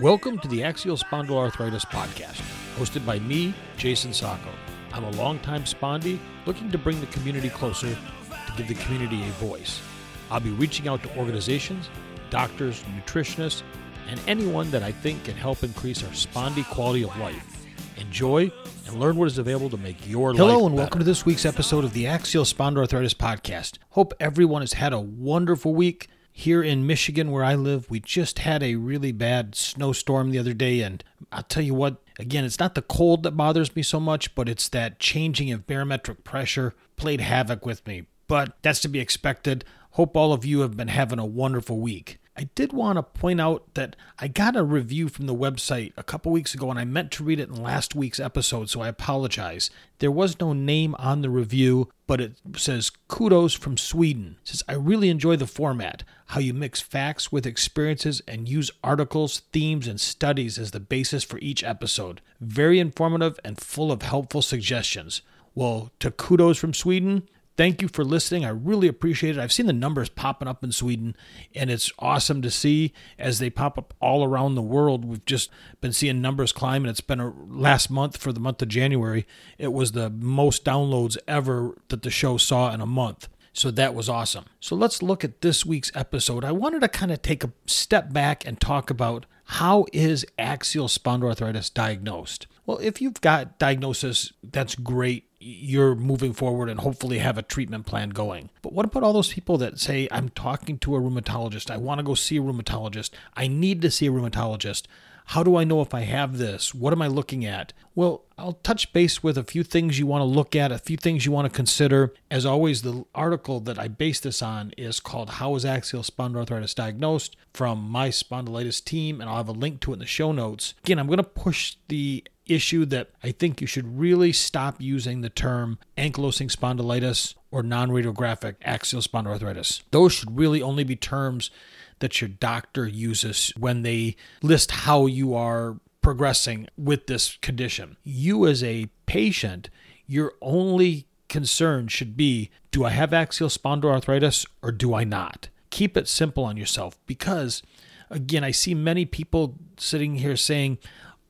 Welcome to the Axial Spondyloarthritis Podcast, hosted by me, Jason Sacco. I'm a longtime spondy looking to bring the community closer to give the community a voice. I'll be reaching out to organizations, doctors, nutritionists, and anyone that I think can help increase our spondy quality of life. Enjoy and learn what is available to make your life Hello and better. welcome to this week's episode of the Axial Spondyloarthritis Podcast. Hope everyone has had a wonderful week. Here in Michigan, where I live, we just had a really bad snowstorm the other day, and I'll tell you what, again, it's not the cold that bothers me so much, but it's that changing of barometric pressure played havoc with me. But that's to be expected. Hope all of you have been having a wonderful week. I did want to point out that I got a review from the website a couple weeks ago and I meant to read it in last week's episode, so I apologize. There was no name on the review, but it says kudos from Sweden. It says I really enjoy the format, how you mix facts with experiences and use articles, themes, and studies as the basis for each episode. Very informative and full of helpful suggestions. Well, to kudos from Sweden, Thank you for listening. I really appreciate it. I've seen the numbers popping up in Sweden, and it's awesome to see as they pop up all around the world. We've just been seeing numbers climb, and it's been a last month for the month of January. It was the most downloads ever that the show saw in a month. So that was awesome. So let's look at this week's episode. I wanted to kind of take a step back and talk about how is axial spondyloarthritis diagnosed? Well, if you've got diagnosis, that's great. You're moving forward and hopefully have a treatment plan going. But what about all those people that say, I'm talking to a rheumatologist, I want to go see a rheumatologist, I need to see a rheumatologist? How do I know if I have this? What am I looking at? Well, I'll touch base with a few things you want to look at, a few things you want to consider. As always, the article that I base this on is called How is Axial Spondyloarthritis Diagnosed from my spondylitis team, and I'll have a link to it in the show notes. Again, I'm going to push the issue that I think you should really stop using the term ankylosing spondylitis or non radiographic axial spondyloarthritis. Those should really only be terms that your doctor uses when they list how you are progressing with this condition. You, as a patient, your only concern should be do I have axial spondyloarthritis or do I not? Keep it simple on yourself because, again, I see many people sitting here saying,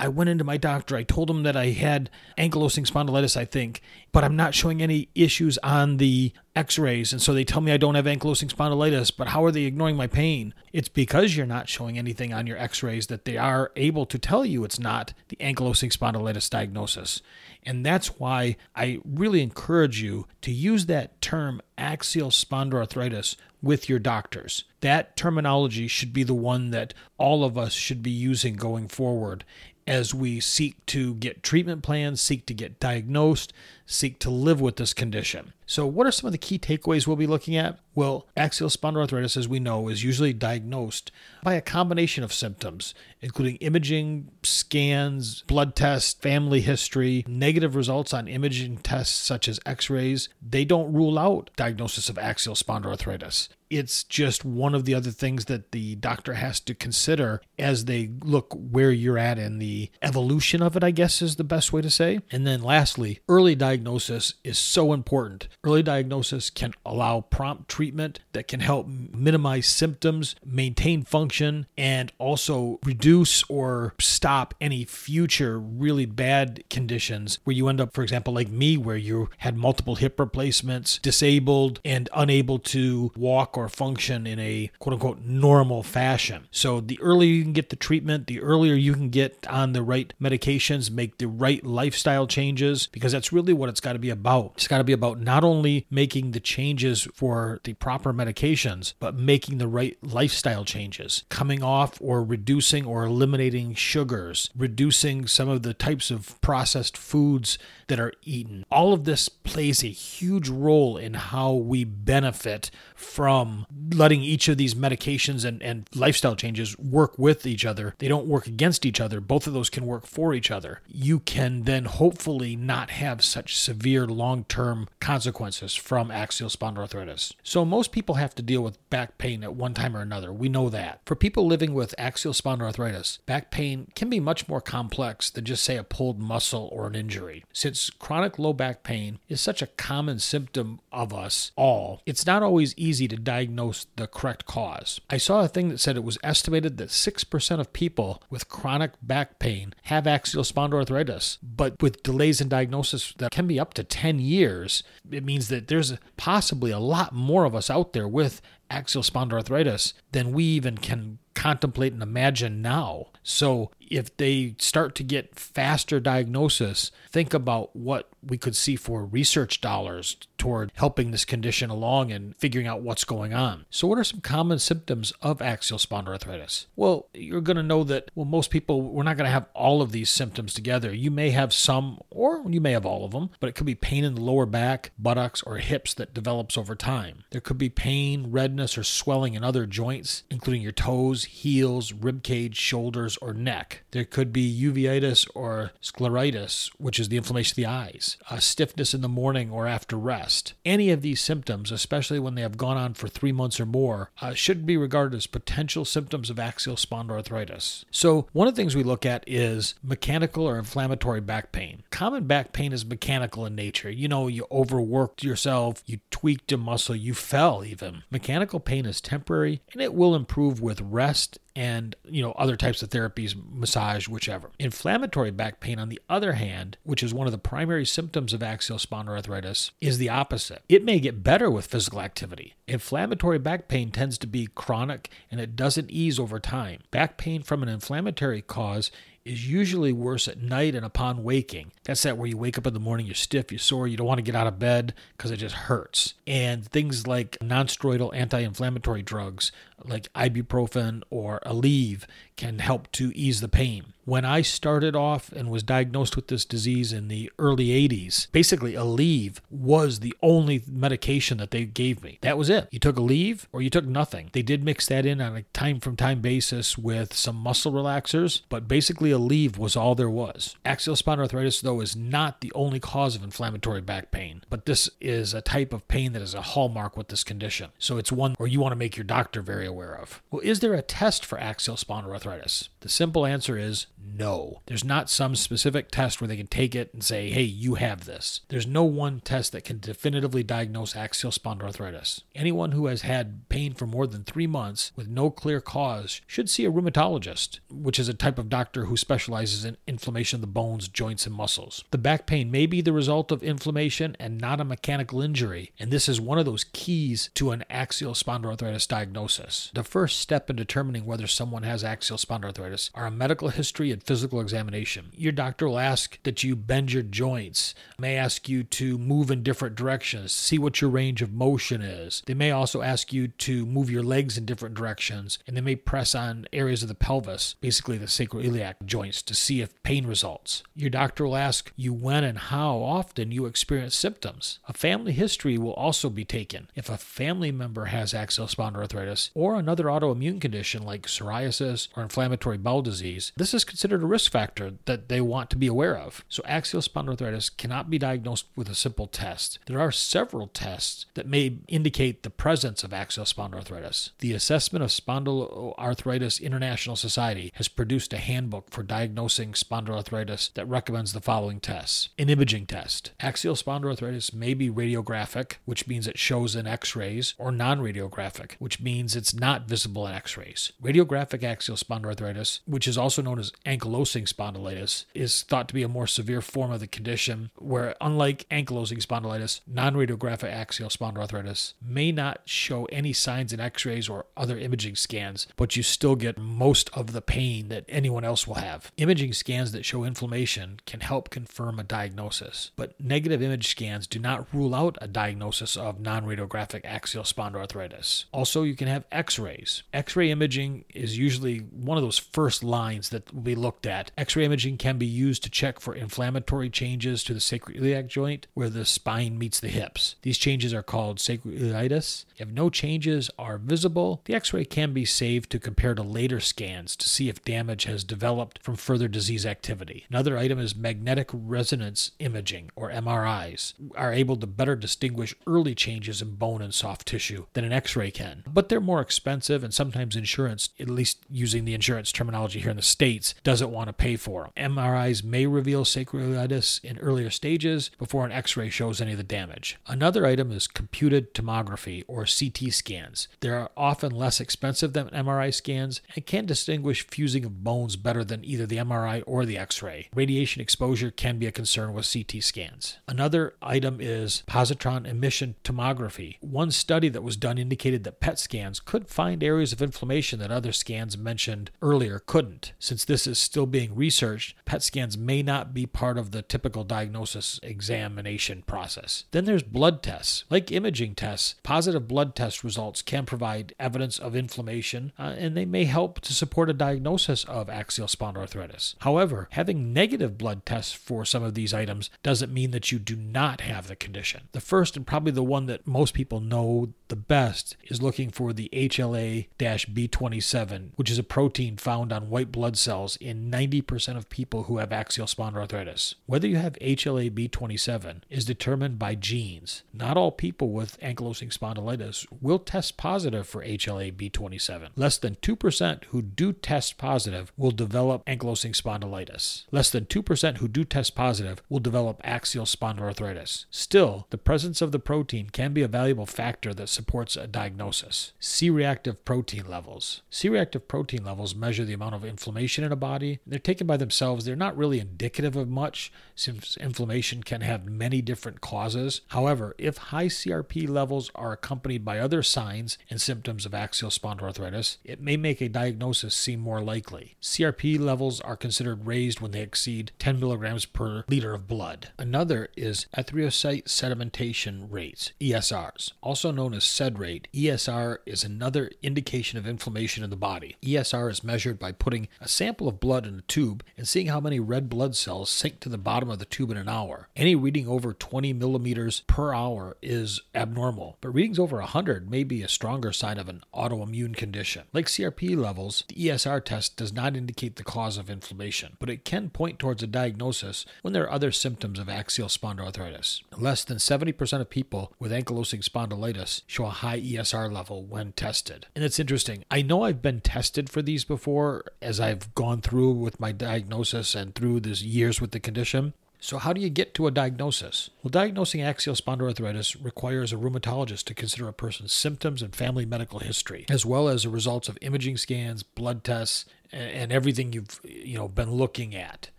I went into my doctor. I told him that I had ankylosing spondylitis, I think, but I'm not showing any issues on the x rays. And so they tell me I don't have ankylosing spondylitis, but how are they ignoring my pain? It's because you're not showing anything on your x rays that they are able to tell you it's not the ankylosing spondylitis diagnosis. And that's why I really encourage you to use that term axial spondyloarthritis with your doctors. That terminology should be the one that all of us should be using going forward as we seek to get treatment plans, seek to get diagnosed, seek to live with this condition. So, what are some of the key takeaways we'll be looking at? Well, axial spondyloarthritis, as we know, is usually diagnosed by a combination of symptoms, including imaging, scans, blood tests, family history, negative results on imaging tests such as x rays. They don't rule out diagnosis of axial spondyloarthritis. It's just one of the other things that the doctor has to consider as they look where you're at in the evolution of it, I guess is the best way to say. And then lastly, early diagnosis is so important. Early diagnosis can allow prompt treatment that can help minimize symptoms, maintain function, and also reduce or stop any future really bad conditions where you end up, for example, like me, where you had multiple hip replacements, disabled, and unable to walk or function in a quote unquote normal fashion. So the earlier you can get the treatment, the earlier you can get on the right medications, make the right lifestyle changes, because that's really what it's got to be about. It's got to be about not only making the changes for the proper medications, but making the right lifestyle changes, coming off or reducing or eliminating sugars, reducing some of the types of processed foods that are eaten. All of this plays a huge role in how we benefit from letting each of these medications and, and lifestyle changes work with each other. They don't work against each other. Both of those can work for each other. You can then hopefully not have such severe long term consequences from axial spondyloarthritis. So, most people have to deal with back pain at one time or another. We know that. For people living with axial spondyloarthritis, back pain can be much more complex than just, say, a pulled muscle or an injury. Since chronic low back pain is such a common symptom of us all, it's not always easy to diagnose the correct cause. I saw a thing that said it was estimated that 6% of people with chronic back pain have axial spondyloarthritis, but with delays in diagnosis that can be up to 10 years, it means that there's possibly a lot more of us out there with axial spondyloarthritis than we even can contemplate and imagine now. So, if they start to get faster diagnosis, think about what we could see for research dollars toward helping this condition along and figuring out what's going on. So, what are some common symptoms of axial spondyloarthritis? Well, you're going to know that, well, most people, we're not going to have all of these symptoms together. You may have some, or you may have all of them, but it could be pain in the lower back, buttocks, or hips that develops over time. There could be pain, redness, or swelling in other joints, including your toes, heels, rib cage, shoulders, or neck. There could be uveitis or scleritis, which is the inflammation of the eyes, a stiffness in the morning or after rest. Any of these symptoms, especially when they have gone on for three months or more, uh, should be regarded as potential symptoms of axial spondyloarthritis. So, one of the things we look at is mechanical or inflammatory back pain. Common back pain is mechanical in nature. You know, you overworked yourself, you tweaked a muscle, you fell even. Mechanical pain is temporary and it will improve with rest and you know other types of therapies massage whichever. Inflammatory back pain on the other hand which is one of the primary symptoms of axial spondyloarthritis is the opposite. It may get better with physical activity. Inflammatory back pain tends to be chronic and it doesn't ease over time. Back pain from an inflammatory cause is usually worse at night and upon waking. That's that where you wake up in the morning, you're stiff, you're sore, you don't want to get out of bed because it just hurts. And things like nonsteroidal anti inflammatory drugs like ibuprofen or Aleve can help to ease the pain. When I started off and was diagnosed with this disease in the early 80s, basically Aleve was the only medication that they gave me. That was it. You took Aleve or you took nothing. They did mix that in on a time from time basis with some muscle relaxers, but basically Aleve was all there was. Axial spondyloarthritis, though, is not the only cause of inflammatory back pain, but this is a type of pain that is a hallmark with this condition. So it's one where you want to make your doctor very aware of. Well, is there a test for axial spondyloarthritis? The simple answer is no. There's not some specific test where they can take it and say, hey, you have this. There's no one test that can definitively diagnose axial spondyloarthritis. Anyone who has had pain for more than three months with no clear cause should see a rheumatologist, which is a type of doctor who specializes in inflammation of the bones, joints, and muscles. The back pain may be the result of inflammation and not a mechanical injury, and this is one of those keys to an axial spondyloarthritis diagnosis. The first step in determining whether someone has axial spondyloarthritis are a medical history physical examination. Your doctor will ask that you bend your joints, may ask you to move in different directions, see what your range of motion is. They may also ask you to move your legs in different directions, and they may press on areas of the pelvis, basically the sacroiliac joints, to see if pain results. Your doctor will ask you when and how often you experience symptoms. A family history will also be taken. If a family member has axial spondyloarthritis or another autoimmune condition like psoriasis or inflammatory bowel disease, this is considered a risk factor that they want to be aware of. So, axial spondyloarthritis cannot be diagnosed with a simple test. There are several tests that may indicate the presence of axial spondyloarthritis. The Assessment of Spondyloarthritis International Society has produced a handbook for diagnosing spondyloarthritis that recommends the following tests an imaging test. Axial spondyloarthritis may be radiographic, which means it shows in x rays, or non radiographic, which means it's not visible in x rays. Radiographic axial spondyloarthritis, which is also known as ankylosing spondylitis, is thought to be a more severe form of the condition where, unlike ankylosing spondylitis, non radiographic axial spondyloarthritis may not show any signs in x rays or other imaging scans, but you still get most of the pain that anyone else will have. Imaging scans that show inflammation can help confirm a diagnosis, but negative image scans do not rule out a diagnosis of non radiographic axial spondyloarthritis. Also, you can have x rays. X ray imaging is usually one of those first lines that will be looked at. X ray imaging can be used to check for inflammatory changes to the sacroiliac joint where the spine meets the hips. These changes are called sacroiliitis. If no changes are visible, the x ray can be saved to compare to later scans to see if damage has developed from further disease activity. Another item is magnetic resonance imaging, or MRIs, are able to better distinguish early changes in bone and soft tissue than an x ray can. But they're more expensive, and sometimes insurance, at least using the insurance terminology here in the States, doesn't want to pay for them. MRIs may reveal sacroiliitis in earlier stages before an x ray shows any of the damage. Another item is computed tomography, or CT scans. They are often less expensive than MRI scans and can distinguish fusing of bones better than either the MRI or the X ray. Radiation exposure can be a concern with CT scans. Another item is positron emission tomography. One study that was done indicated that PET scans could find areas of inflammation that other scans mentioned earlier couldn't. Since this is still being researched, PET scans may not be part of the typical diagnosis examination process. Then there's blood tests. Like imaging tests, positive blood test results can provide evidence of inflammation uh, and they may help to support a diagnosis of axial spondyloarthritis. However, having negative blood tests for some of these items doesn't mean that you do not have the condition. The first and probably the one that most people know the best is looking for the HLA B27, which is a protein found on white blood cells in 90% of people who have axial spondyloarthritis. Whether you have HLA B27 is determined by genes. Not all people with ankylosing spondylitis will test positive for HLA B27. Less than 2% who do test positive will develop ankylosing spondylitis. Less than 2% who do test positive will develop axial spondyloarthritis. Still, the presence of the protein can be a valuable factor that supports a diagnosis. C reactive protein levels. C reactive protein levels measure the amount of inflammation in a body. They're taken by themselves, they're not really indicative of much since inflammation can have many different causes. However, if high CRP levels are accompanied by other signs and symptoms of axial spondyloarthritis, it may make a diagnosis seem more likely. CRP levels are considered raised when they exceed 10 milligrams per liter of blood. Another is erythrocyte sedimentation rates, ESRs, also known as SED rate. ESR is another indication of inflammation in the body. ESR is measured by putting a sample of blood in a tube and seeing how many red blood cells sink to the bottom of the tube in an hour. Any reading over 20 millimeters per hour is abnormal, but readings over 100 may be a stronger sign of an autoimmune condition. Like CRP levels, the ESR test does not indicate the cause of inflammation, but it can point towards a diagnosis when there are other symptoms of axial spondyloarthritis. Less than 70% of people with ankylosing spondylitis show a high ESR level when tested. And it's interesting. I know I've been tested for these before as I've gone through with my diagnosis and through these years with the condition. So, how do you get to a diagnosis? Well, diagnosing axial spondyloarthritis requires a rheumatologist to consider a person's symptoms and family medical history, as well as the results of imaging scans, blood tests, and everything you've you know been looking at.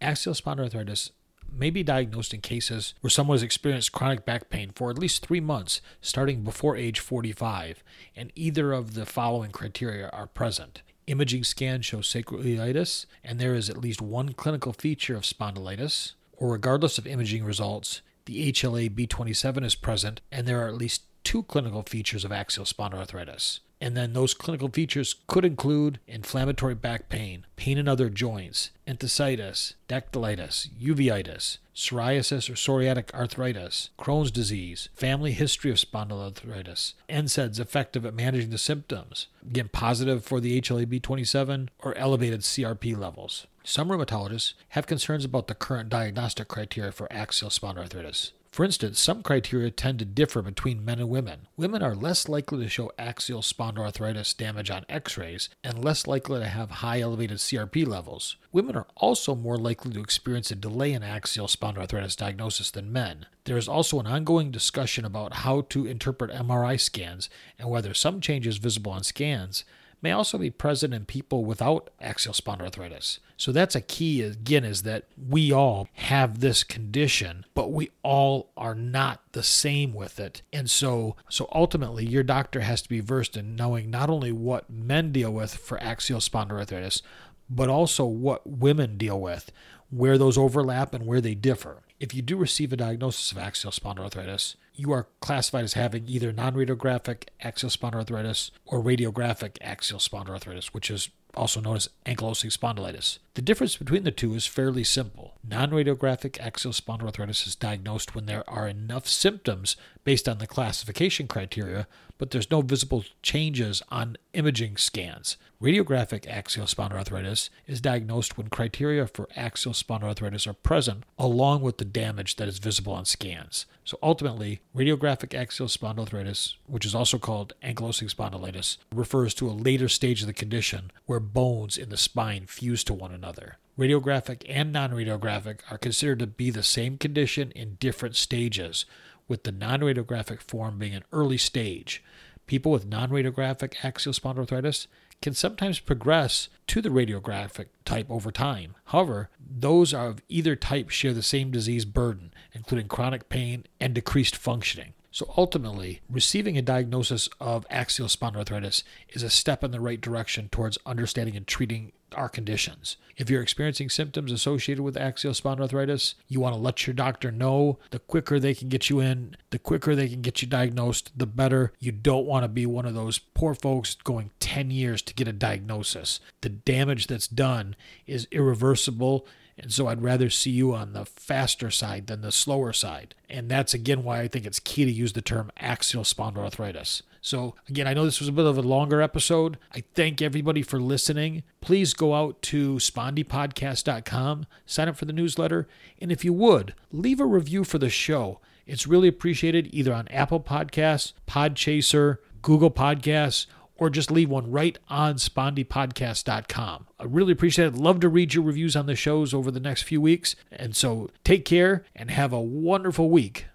Axial spondyloarthritis may be diagnosed in cases where someone has experienced chronic back pain for at least three months, starting before age 45, and either of the following criteria are present. Imaging scans show sacroiliitis, and there is at least one clinical feature of spondylitis or regardless of imaging results, the HLA B27 is present and there are at least two clinical features of axial spondyloarthritis. And then those clinical features could include inflammatory back pain, pain in other joints, enthesitis, dactylitis, uveitis, psoriasis or psoriatic arthritis, Crohn's disease, family history of spondyloarthritis, NSAIDs effective at managing the symptoms, again positive for the HLA-B27 or elevated CRP levels. Some rheumatologists have concerns about the current diagnostic criteria for axial spondyloarthritis. For instance, some criteria tend to differ between men and women. Women are less likely to show axial spondyloarthritis damage on x rays and less likely to have high elevated CRP levels. Women are also more likely to experience a delay in axial spondyloarthritis diagnosis than men. There is also an ongoing discussion about how to interpret MRI scans and whether some changes visible on scans may also be present in people without axial spondyloarthritis. So that's a key again is that we all have this condition, but we all are not the same with it. And so so ultimately your doctor has to be versed in knowing not only what men deal with for axial spondyloarthritis, but also what women deal with, where those overlap and where they differ. If you do receive a diagnosis of axial spondyloarthritis, you are classified as having either non radiographic axial spondyloarthritis or radiographic axial spondyloarthritis, which is also known as ankylosing spondylitis. The difference between the two is fairly simple. Non radiographic axial spondyloarthritis is diagnosed when there are enough symptoms based on the classification criteria, but there's no visible changes on imaging scans. Radiographic axial spondyloarthritis is diagnosed when criteria for axial spondyloarthritis are present, along with the damage that is visible on scans. So ultimately, radiographic axial spondyloarthritis, which is also called ankylosing spondylitis, refers to a later stage of the condition where bones in the spine fuse to one another. Radiographic and non radiographic are considered to be the same condition in different stages, with the non radiographic form being an early stage. People with non radiographic axial spondyloarthritis can sometimes progress to the radiographic type over time. However, those of either type share the same disease burden, including chronic pain and decreased functioning. So ultimately, receiving a diagnosis of axial spondyloarthritis is a step in the right direction towards understanding and treating our conditions. If you're experiencing symptoms associated with axial spondyloarthritis, you want to let your doctor know. The quicker they can get you in, the quicker they can get you diagnosed, the better. You don't want to be one of those poor folks going 10 years to get a diagnosis. The damage that's done is irreversible and so I'd rather see you on the faster side than the slower side. And that's again why I think it's key to use the term axial spondyloarthritis. So, again, I know this was a bit of a longer episode. I thank everybody for listening. Please go out to spondypodcast.com, sign up for the newsletter, and if you would, leave a review for the show. It's really appreciated either on Apple Podcasts, Podchaser, Google Podcasts, or just leave one right on spondypodcast.com. I really appreciate it. Love to read your reviews on the shows over the next few weeks. And so take care and have a wonderful week.